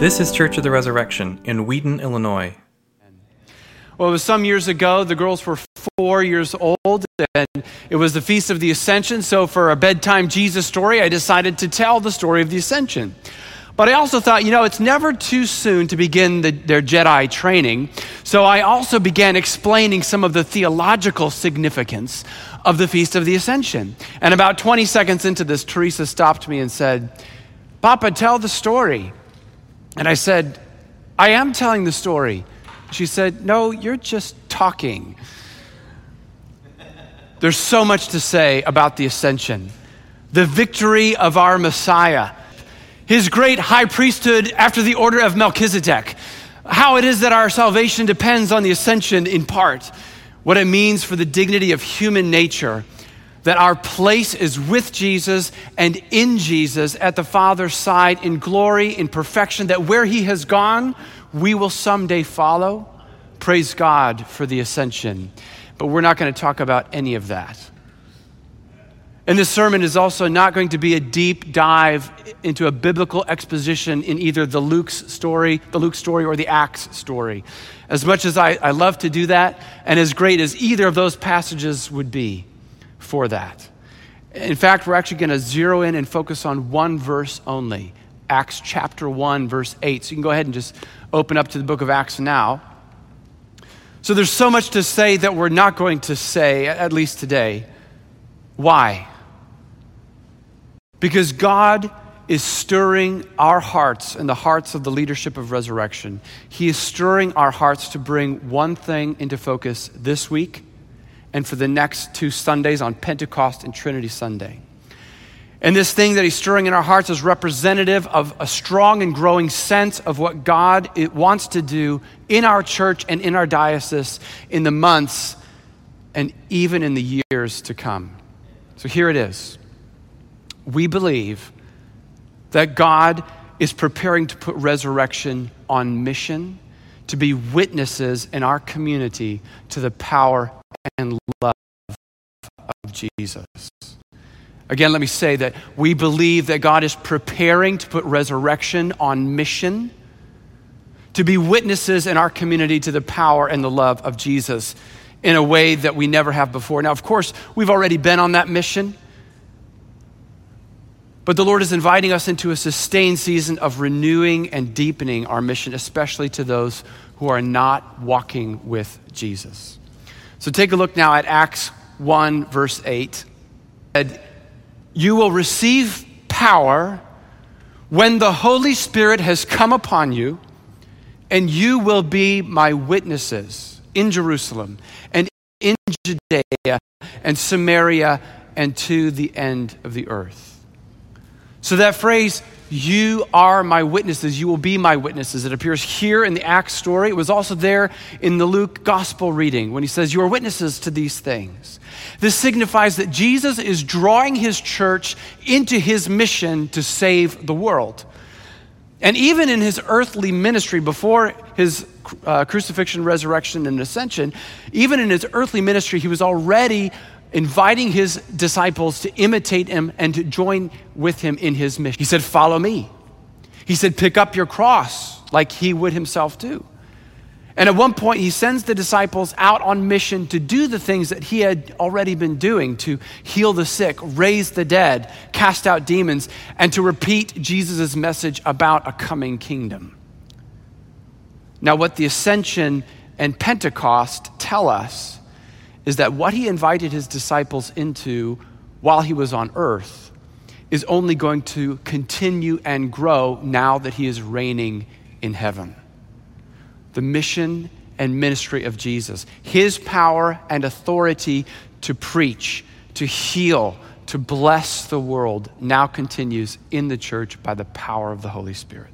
This is Church of the Resurrection in Wheaton, Illinois. Well, it was some years ago. The girls were four years old, and it was the Feast of the Ascension. So, for a bedtime Jesus story, I decided to tell the story of the Ascension. But I also thought, you know, it's never too soon to begin the, their Jedi training. So I also began explaining some of the theological significance of the Feast of the Ascension. And about 20 seconds into this, Teresa stopped me and said, Papa, tell the story. And I said, I am telling the story. She said, No, you're just talking. There's so much to say about the ascension, the victory of our Messiah, his great high priesthood after the order of Melchizedek, how it is that our salvation depends on the ascension in part, what it means for the dignity of human nature that our place is with Jesus and in Jesus at the Father's side in glory, in perfection, that where He has gone, we will someday follow. Praise God for the ascension. But we're not going to talk about any of that. And this sermon is also not going to be a deep dive into a biblical exposition in either the Luke's story, the Luke story, or the Acts story. As much as I, I love to do that, and as great as either of those passages would be for that. In fact, we're actually going to zero in and focus on one verse only Acts chapter 1, verse 8. So you can go ahead and just open up to the book of Acts now. So there's so much to say that we're not going to say, at least today. Why? Because God is stirring our hearts and the hearts of the leadership of resurrection. He is stirring our hearts to bring one thing into focus this week and for the next two Sundays on Pentecost and Trinity Sunday. And this thing that he's stirring in our hearts is representative of a strong and growing sense of what God wants to do in our church and in our diocese in the months and even in the years to come. So here it is. We believe that God is preparing to put resurrection on mission, to be witnesses in our community to the power and love of Jesus. Again, let me say that we believe that God is preparing to put resurrection on mission, to be witnesses in our community to the power and the love of Jesus in a way that we never have before. Now, of course, we've already been on that mission, but the Lord is inviting us into a sustained season of renewing and deepening our mission, especially to those who are not walking with Jesus. So take a look now at Acts 1, verse 8. Said, You will receive power when the Holy Spirit has come upon you, and you will be my witnesses in Jerusalem and in Judea and Samaria and to the end of the earth. So that phrase, you are my witnesses, you will be my witnesses. It appears here in the Acts story. It was also there in the Luke gospel reading when he says, You are witnesses to these things. This signifies that Jesus is drawing his church into his mission to save the world. And even in his earthly ministry, before his uh, crucifixion, resurrection, and ascension, even in his earthly ministry, he was already inviting his disciples to imitate him and to join with him in his mission. He said, Follow me. He said, Pick up your cross like he would himself do. And at one point, he sends the disciples out on mission to do the things that he had already been doing to heal the sick, raise the dead, cast out demons, and to repeat Jesus' message about a coming kingdom. Now, what the ascension and Pentecost tell us is that what he invited his disciples into while he was on earth is only going to continue and grow now that he is reigning in heaven. The mission and ministry of Jesus, his power and authority to preach, to heal, to bless the world now continues in the church by the power of the Holy Spirit.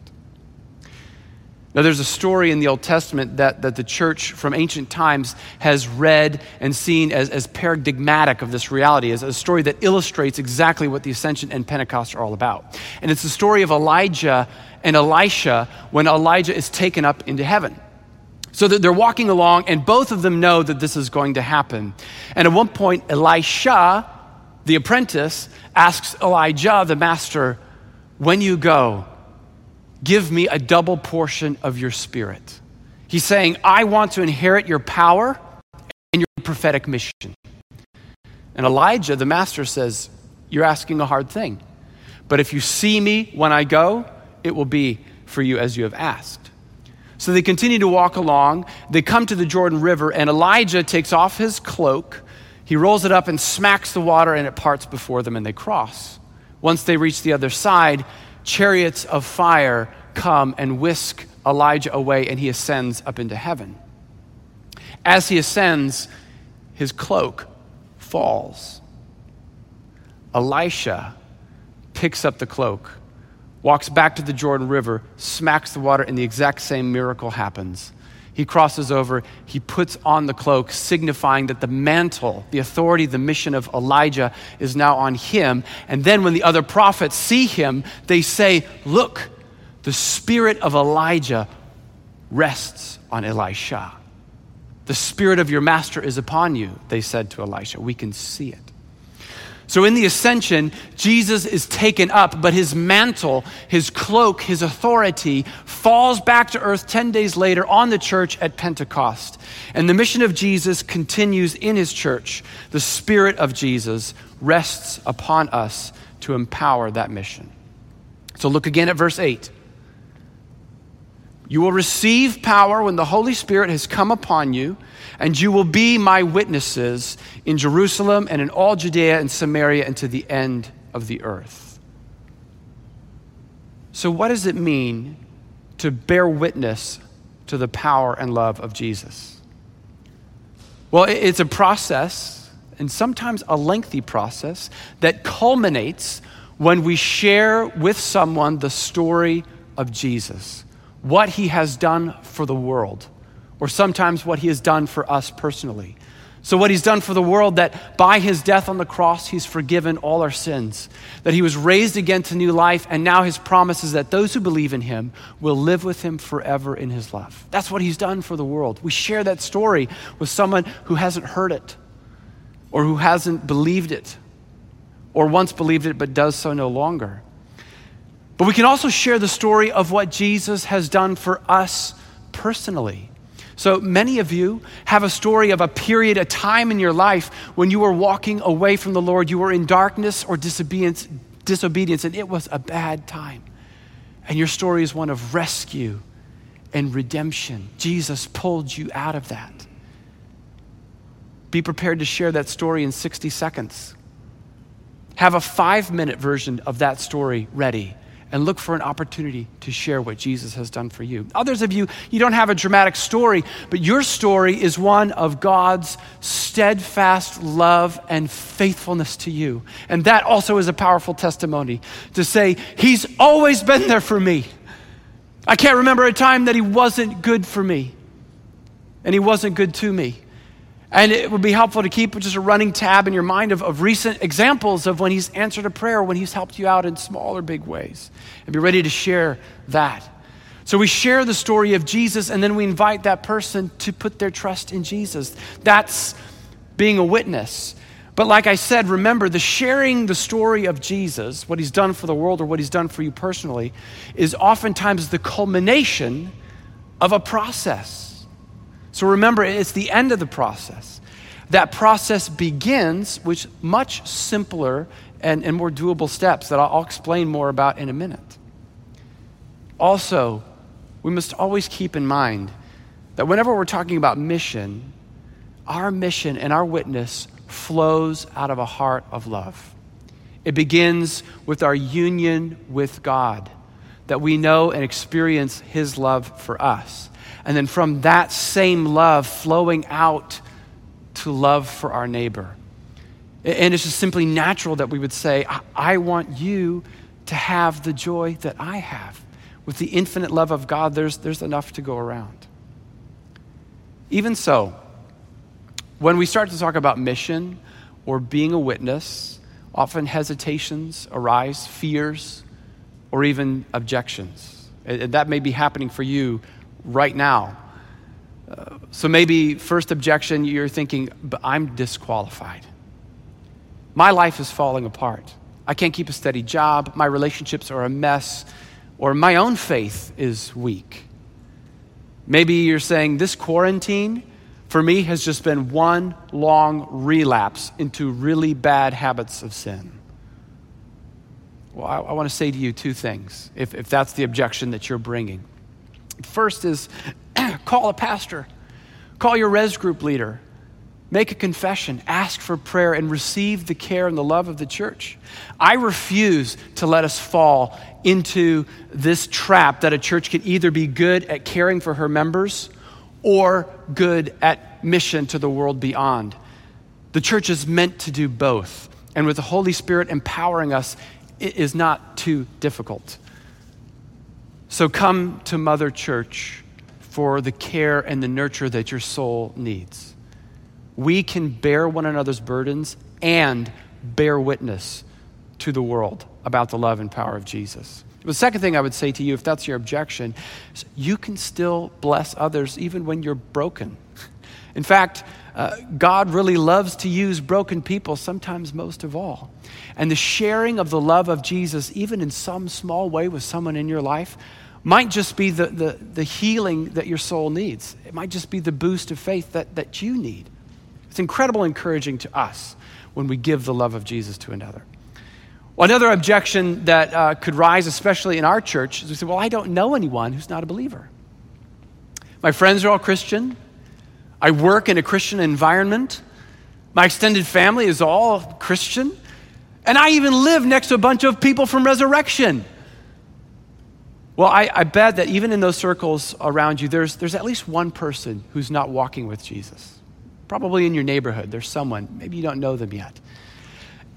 Now, there's a story in the Old Testament that, that the church from ancient times has read and seen as, as paradigmatic of this reality, as a story that illustrates exactly what the ascension and Pentecost are all about. And it's the story of Elijah and Elisha when Elijah is taken up into heaven. So that they're walking along, and both of them know that this is going to happen. And at one point, Elisha, the apprentice, asks Elijah, the master, When you go, Give me a double portion of your spirit. He's saying, I want to inherit your power and your prophetic mission. And Elijah, the master, says, You're asking a hard thing. But if you see me when I go, it will be for you as you have asked. So they continue to walk along. They come to the Jordan River, and Elijah takes off his cloak. He rolls it up and smacks the water, and it parts before them, and they cross. Once they reach the other side, chariots of fire come and whisk Elijah away, and he ascends up into heaven. As he ascends, his cloak falls. Elisha picks up the cloak, walks back to the Jordan River, smacks the water, and the exact same miracle happens. He crosses over, he puts on the cloak, signifying that the mantle, the authority, the mission of Elijah is now on him. And then when the other prophets see him, they say, Look, the spirit of Elijah rests on Elisha. The spirit of your master is upon you, they said to Elisha. We can see it. So in the ascension, Jesus is taken up, but his mantle, his cloak, his authority falls back to earth 10 days later on the church at Pentecost. And the mission of Jesus continues in his church. The Spirit of Jesus rests upon us to empower that mission. So look again at verse 8. You will receive power when the Holy Spirit has come upon you, and you will be my witnesses in Jerusalem and in all Judea and Samaria and to the end of the earth. So, what does it mean to bear witness to the power and love of Jesus? Well, it's a process, and sometimes a lengthy process, that culminates when we share with someone the story of Jesus what he has done for the world, or sometimes what he has done for us personally. So, what he's done for the world, that by his death on the cross, he's forgiven all our sins, that he was raised again to new life, and now his promise is that those who believe in him will live with him forever in his love. That's what he's done for the world. We share that story with someone who hasn't heard it, or who hasn't believed it, or once believed it but does so no longer. But we can also share the story of what Jesus has done for us personally. So many of you have a story of a period, a time in your life when you were walking away from the Lord. You were in darkness or disobedience, disobedience and it was a bad time. And your story is one of rescue and redemption. Jesus pulled you out of that. Be prepared to share that story in 60 seconds. Have a five minute version of that story ready and look for an opportunity to share what Jesus has done for you. Others of you, you don't have a dramatic story, but your story is one of God's steadfast love and faithfulness to you. And that also is a powerful testimony to say, He's always been there for me. I can't remember a time that He wasn't good for me and He wasn't good to me. And it would be helpful to keep just a running tab in your mind of, of recent examples of when he's answered a prayer, when he's helped you out in small or big ways. And be ready to share that. So we share the story of Jesus and then we invite that person to put their trust in Jesus. That's being a witness. But like I said, remember the sharing the story of Jesus, what he's done for the world or what he's done for you personally, is oftentimes the culmination of a process. So remember, it's the end of the process. That process begins with much simpler and, and more doable steps that I'll, I'll explain more about in a minute. Also, we must always keep in mind that whenever we're talking about mission, our mission and our witness flows out of a heart of love. It begins with our union with God, that we know and experience His love for us. And then from that same love flowing out to love for our neighbor. And it's just simply natural that we would say, I want you to have the joy that I have. With the infinite love of God, there's, there's enough to go around. Even so, when we start to talk about mission or being a witness, often hesitations arise, fears, or even objections. And that may be happening for you right now. Uh, so maybe first objection, you're thinking, but I'm disqualified. My life is falling apart. I can't keep a steady job. My relationships are a mess. or my own faith is weak. Maybe you're saying this quarantine for me has just been one long relapse into really bad habits of sin. Well, I, I want to say to you two things, if, if that's the objection that you're bringing. First is call a pastor, call your res group leader, make a confession, ask for prayer, and receive the care and the love of the church. I refuse to let us fall into this trap that a church can either be good at caring for her members or good at mission to the world beyond. The church is meant to do both. And with the Holy Spirit empowering us, it is not too difficult. So come to Mother Church for the care and the nurture that your soul needs. We can bear one another's burdens and bear witness to the world about the love and power of Jesus. The second thing I would say to you, if that's your objection, is you can still bless others even when you're broken. In fact, uh, God really loves to use broken people, sometimes most of all. And the sharing of the love of Jesus, even in some small way with someone in your life, might just be the, the, the healing that your soul needs. It might just be the boost of faith that, that you need. It's incredibly encouraging to us when we give the love of Jesus to another. Well, another objection that uh, could rise, especially in our church, is we say, Well, I don't know anyone who's not a believer. My friends are all Christian. I work in a Christian environment. My extended family is all Christian. And I even live next to a bunch of people from Resurrection. Well, I, I, bet that even in those circles around you, there's, there's at least one person who's not walking with Jesus. Probably in your neighborhood, there's someone. Maybe you don't know them yet.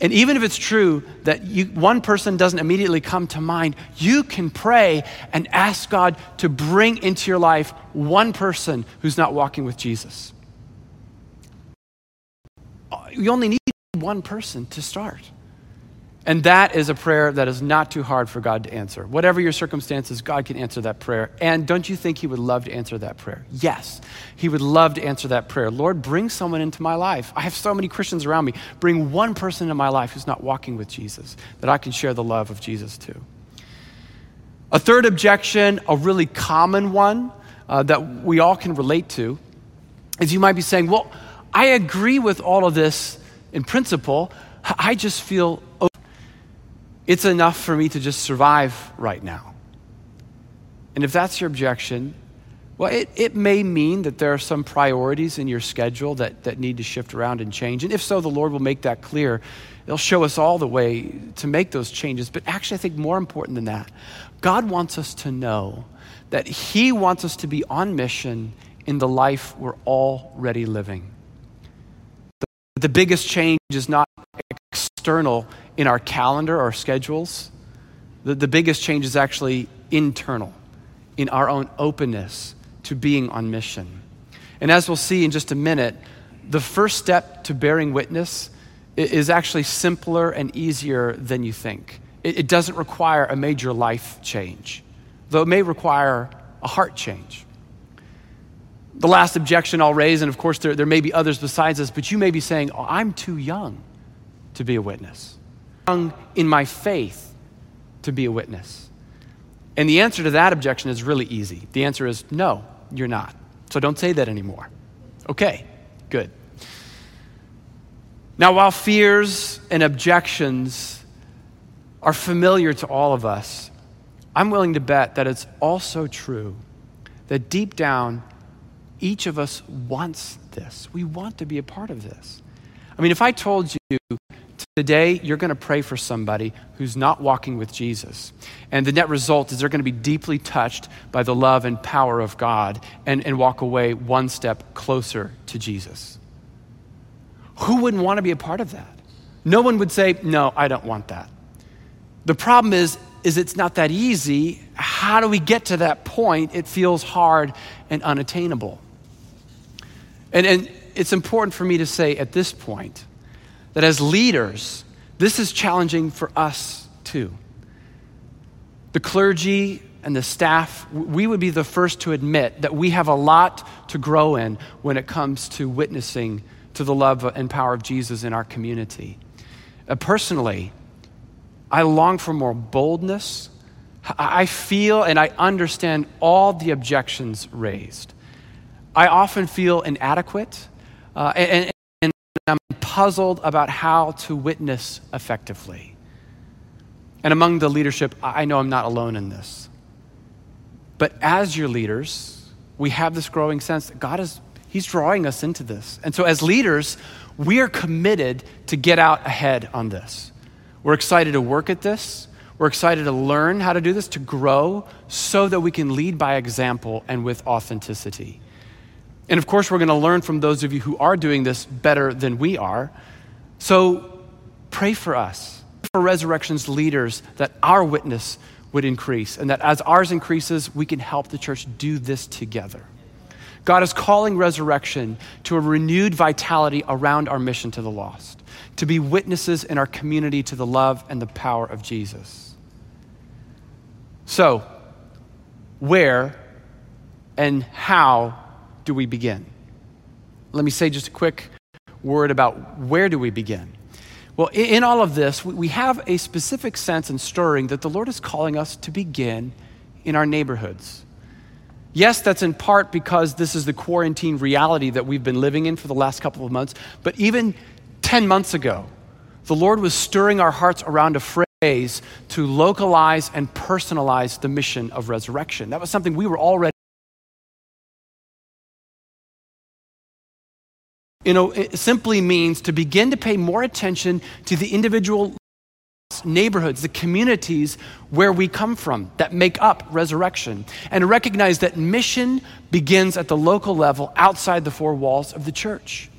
And even if it's true that you, one person doesn't immediately come to mind, you can pray and ask God to bring into your life one person who's not walking with Jesus. You only need one person to start. And that is a prayer that is not too hard for God to answer. Whatever your circumstances, God can answer that prayer. And don't you think He would love to answer that prayer? Yes, He would love to answer that prayer. Lord, bring someone into my life. I have so many Christians around me. Bring one person into my life who's not walking with Jesus that I can share the love of Jesus to. A third objection, a really common one uh, that we all can relate to, is you might be saying, Well, I agree with all of this in principle. I just feel it's enough for me to just survive right now. And if that's your objection, well, it, it may mean that there are some priorities in your schedule that, that need to shift around and change. And if so, the Lord will make that clear. He'll show us all the way to make those changes. But actually, I think more important than that, God wants us to know that He wants us to be on mission in the life we're already living. The, the biggest change is not external in our calendar, our schedules. The, the biggest change is actually internal, in our own openness to being on mission. And as we'll see in just a minute, the first step to bearing witness is actually simpler and easier than you think. It, it doesn't require a major life change, though it may require a heart change. The last objection I'll raise, and of course there, there may be others besides this, but you may be saying, oh, I'm too young to be a witness in my faith to be a witness? And the answer to that objection is really easy. The answer is no, you're not. So don't say that anymore. Okay, good. Now, while fears and objections are familiar to all of us, I'm willing to bet that it's also true that deep down, each of us wants this. We want to be a part of this. I mean, if I told you Today, you're going to pray for somebody who's not walking with Jesus. And the net result is they're going to be deeply touched by the love and power of God and, and walk away one step closer to Jesus. Who wouldn't want to be a part of that? No one would say, No, I don't want that. The problem is, is it's not that easy. How do we get to that point? It feels hard and unattainable. And, and it's important for me to say at this point that as leaders, this is challenging for us too. The clergy and the staff, we would be the first to admit that we have a lot to grow in when it comes to witnessing to the love and power of Jesus in our community. Uh, personally, I long for more boldness, I feel and I understand all the objections raised. I often feel inadequate uh, and, and I'm puzzled about how to witness effectively. And among the leadership, I know I'm not alone in this. But as your leaders, we have this growing sense that God is He's drawing us into this. And so as leaders, we are committed to get out ahead on this. We're excited to work at this. We're excited to learn how to do this, to grow, so that we can lead by example and with authenticity. And of course, we're going to learn from those of you who are doing this better than we are. So pray for us, for Resurrection's leaders, that our witness would increase, and that as ours increases, we can help the church do this together. God is calling Resurrection to a renewed vitality around our mission to the lost, to be witnesses in our community to the love and the power of Jesus. So, where and how do we begin? Let me say just a quick word about where do we begin. Well, in all of this, we have a specific sense and stirring that the Lord is calling us to begin in our neighborhoods. Yes, that's in part because this is the quarantine reality that we've been living in for the last couple of months. But even 10 months ago, the Lord was stirring our hearts around a phrase to localize and personalize the mission of resurrection. That was something we were already. You know, it simply means to begin to pay more attention to the individual neighborhoods, the communities where we come from that make up resurrection, and recognize that mission begins at the local level outside the four walls of the church.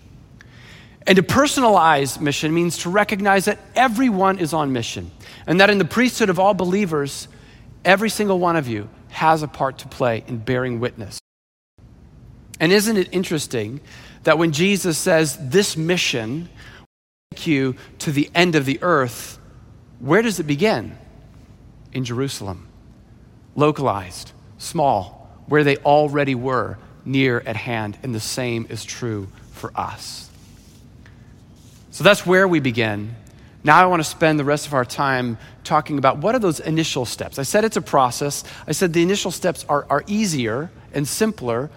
And to personalize mission means to recognize that everyone is on mission and that in the priesthood of all believers, every single one of you has a part to play in bearing witness. And isn't it interesting that when Jesus says this mission will take you to the end of the earth, where does it begin? In Jerusalem, localized, small, where they already were, near at hand, and the same is true for us. So that's where we begin. Now I want to spend the rest of our time talking about what are those initial steps. I said it's a process. I said the initial steps are, are easier and simpler.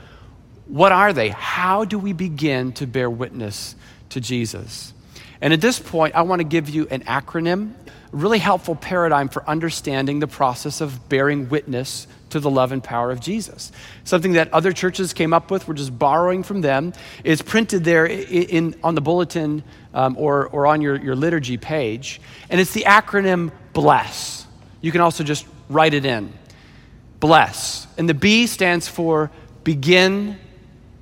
What are they? How do we begin to bear witness to Jesus? And at this point, I want to give you an acronym, a really helpful paradigm for understanding the process of bearing witness to the love and power of Jesus. Something that other churches came up with, we're just borrowing from them. It's printed there in, in on the bulletin um, or, or on your, your liturgy page. And it's the acronym BLESS. You can also just write it in. BLESS. And the B stands for begin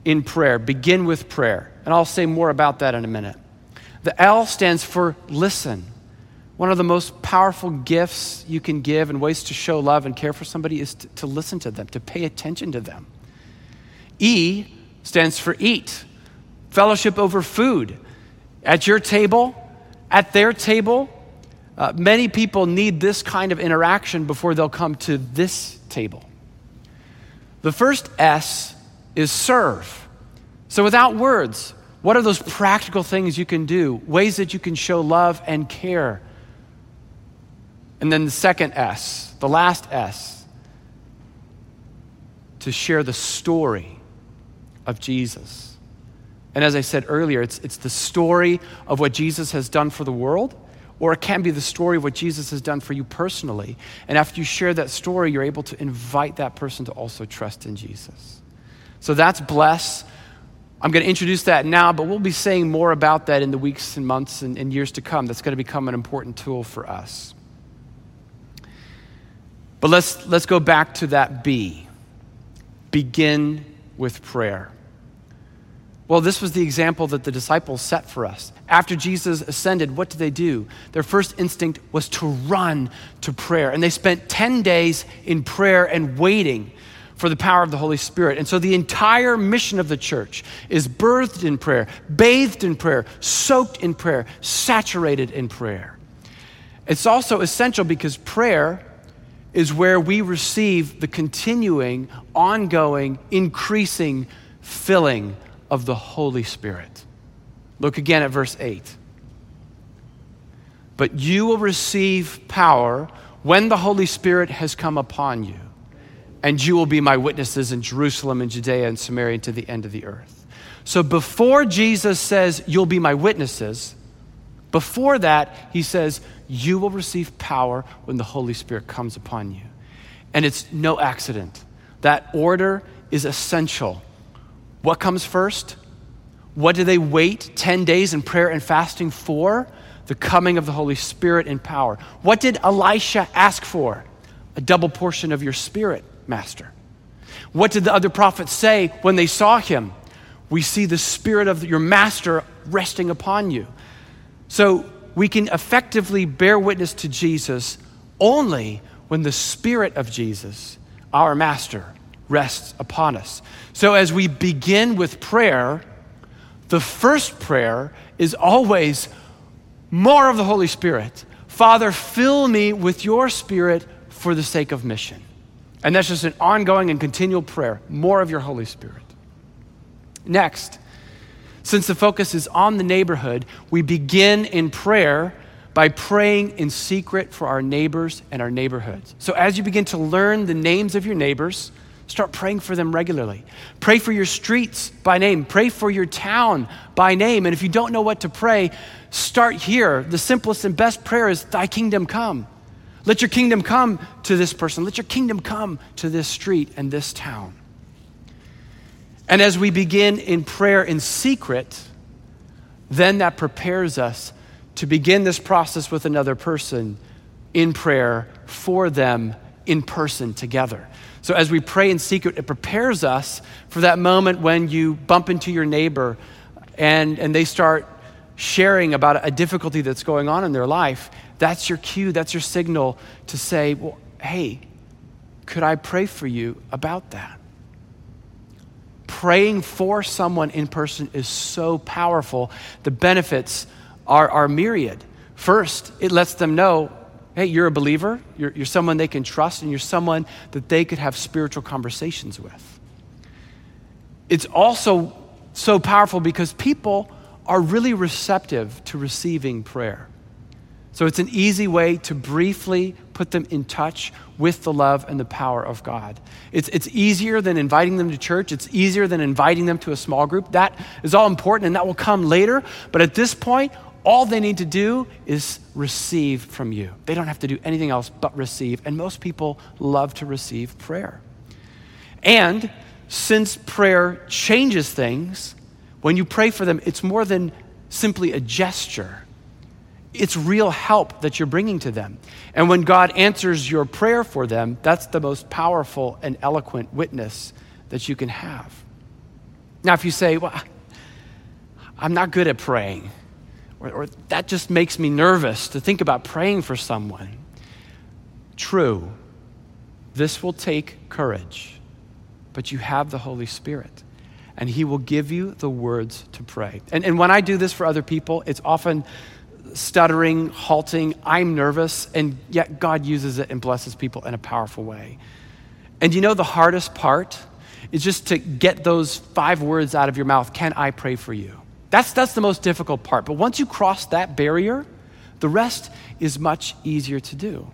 in prayer, begin with prayer. And I'll say more about that in a minute. The L stands for listen. One of the most powerful gifts you can give and ways to show love and care for somebody is to, to listen to them, to pay attention to them. E stands for eat, fellowship over food. At your table, at their table, uh, many people need this kind of interaction before they'll come to this table. The first S is serve. So, without words, what are those practical things you can do? Ways that you can show love and care. And then the second S, the last S, to share the story of Jesus. And as I said earlier, it's, it's the story of what Jesus has done for the world, or it can be the story of what Jesus has done for you personally. And after you share that story, you're able to invite that person to also trust in Jesus. So that's bless. I'm going to introduce that now, but we'll be saying more about that in the weeks and months and, and years to come. That's going to become an important tool for us. But let's, let's go back to that B. Begin with prayer. Well, this was the example that the disciples set for us. After Jesus ascended, what did they do? Their first instinct was to run to prayer. And they spent 10 days in prayer and waiting for the power of the Holy Spirit. And so the entire mission of the church is birthed in prayer, bathed in prayer, soaked in prayer, saturated in prayer. It's also essential because prayer is where we receive the continuing, ongoing, increasing filling of the Holy Spirit. Look again at verse 8. But you will receive power when the Holy Spirit has come upon you, and you will be my witnesses in Jerusalem and Judea and Samaria and to the end of the earth. So before Jesus says, You'll be my witnesses, before that, he says, You will receive power when the Holy Spirit comes upon you. And it's no accident. That order is essential. What comes first? What do they wait 10 days in prayer and fasting for? The coming of the Holy Spirit in power. What did Elisha ask for? A double portion of your spirit, Master. What did the other prophets say when they saw him? We see the spirit of your Master resting upon you. So we can effectively bear witness to Jesus only when the Spirit of Jesus, our Master, rests upon us. So as we begin with prayer, the first prayer is always more of the Holy Spirit. Father, fill me with your Spirit for the sake of mission. And that's just an ongoing and continual prayer. More of your Holy Spirit. Next, since the focus is on the neighborhood, we begin in prayer by praying in secret for our neighbors and our neighborhoods. So as you begin to learn the names of your neighbors, start praying for them regularly. Pray for your streets by name, pray for your town by name. And if you don't know what to pray, start here. The simplest and best prayer is, Thy kingdom come. Let your kingdom come to this person. Let your kingdom come to this street and this town. And as we begin in prayer in secret, then that prepares us to begin this process with another person in prayer for them in person together. So as we pray in secret, it prepares us for that moment when you bump into your neighbor and, and they start sharing about a difficulty that's going on in their life. That's your cue, that's your signal to say, well, hey, could I pray for you about that? praying for someone in person is so powerful. The benefits are, are myriad. First, it lets them know hey, you're a believer, you're, you're someone they can trust, and you're someone that they could have spiritual conversations with. It's also so powerful because people are really receptive to receiving prayer. So it's an easy way to briefly put them in touch with the love and the power of God. It's, it's easier than inviting them to church. It's easier than inviting them to a small group. That is all important and that will come later. But at this point, all they need to do is receive from you. They don't have to do anything else but receive. And most people love to receive prayer. And since prayer changes things, when you pray for them, it's more than simply a gesture it's real help that you're bringing to them. And when God answers your prayer for them, that's the most powerful and eloquent witness that you can have. Now, if you say, Well, I'm not good at praying, or, or that just makes me nervous to think about praying for someone, true, this will take courage, but you have the Holy Spirit and He will give you the words to pray. And, and when I do this for other people, it's often stuttering, halting. I'm nervous, and yet God uses it and blesses people in a powerful way. And you know, the hardest part is just to get those five words out of your mouth Can I pray for you? That's, that's the most difficult part. But once you cross that barrier, the rest is much easier to do.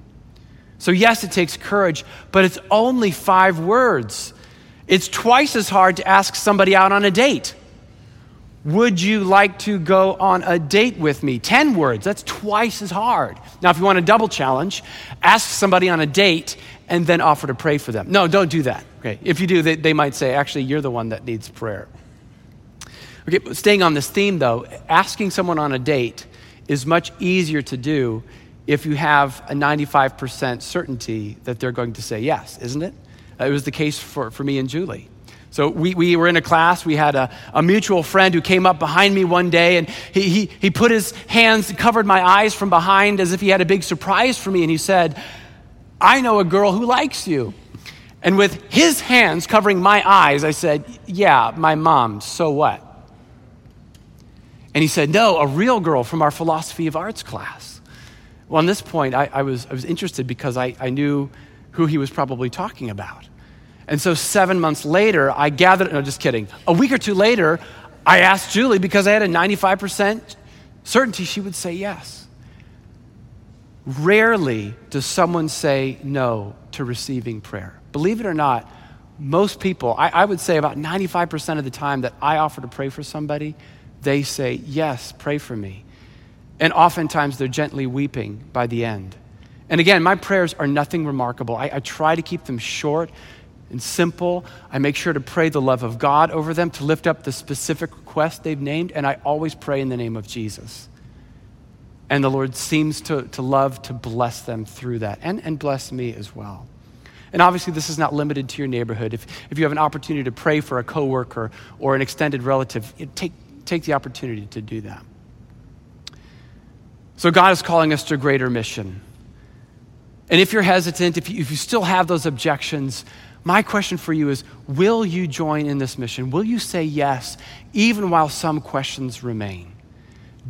So, yes, it takes courage, but it's only five words. It's twice as hard to ask somebody out on a date. Would you like to go on a date with me? 10 words, that's twice as hard. Now, if you want a double challenge, ask somebody on a date and then offer to pray for them. No, don't do that. Okay. If you do, they, they might say, actually, you're the one that needs prayer. Okay, staying on this theme though, asking someone on a date is much easier to do if you have a 95% certainty that they're going to say yes, isn't it? Uh, it was the case for, for me and Julie. So we, we were in a class. We had a, a mutual friend who came up behind me one day and he, he, he put his hands, covered my eyes from behind as if he had a big surprise for me. And he said, I know a girl who likes you. And with his hands covering my eyes, I said, Yeah, my mom, so what? And he said, No, a real girl from our philosophy of arts class. Well, on this point, I, I was, I was interested because I, I knew who he was probably talking about. And so seven months later, I gathered, no, just kidding. A week or two later, I asked Julie because I had a 95% certainty she would say yes. rarely does someone say no to receiving prayer. Believe it or not, most people, I, I, would say about 95% of the time that I offer to pray for somebody, they say, Yes, pray for me. And oftentimes they're gently weeping by the end. And again, my prayers are nothing remarkable. I, I try to keep them short and simple. I make sure to pray the love of God over them, to lift up the specific request they've named, and I always pray in the name of Jesus. And the Lord seems to, to love to bless them through that and, and bless me as well. And obviously, this is not limited to your neighborhood. If, if you have an opportunity to pray for a coworker or an extended relative, take, take the opportunity to do that. So, God is calling us to a greater mission. And if you're hesitant, if you, if you still have those objections, my question for you is Will you join in this mission? Will you say yes, even while some questions remain?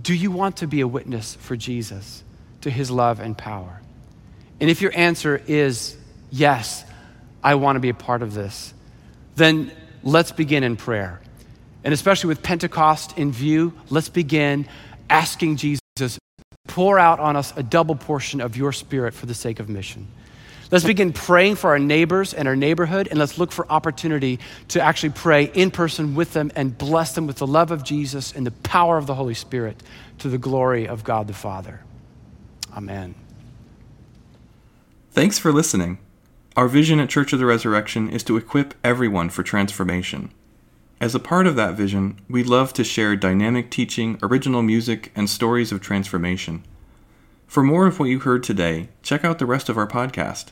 Do you want to be a witness for Jesus, to his love and power? And if your answer is yes, I want to be a part of this, then let's begin in prayer. And especially with Pentecost in view, let's begin asking Jesus, pour out on us a double portion of your spirit for the sake of mission. Let's begin praying for our neighbors and our neighborhood, and let's look for opportunity to actually pray in person with them and bless them with the love of Jesus and the power of the Holy Spirit to the glory of God the Father. Amen. Thanks for listening. Our vision at Church of the Resurrection is to equip everyone for transformation. As a part of that vision, we love to share dynamic teaching, original music, and stories of transformation. For more of what you heard today, check out the rest of our podcast.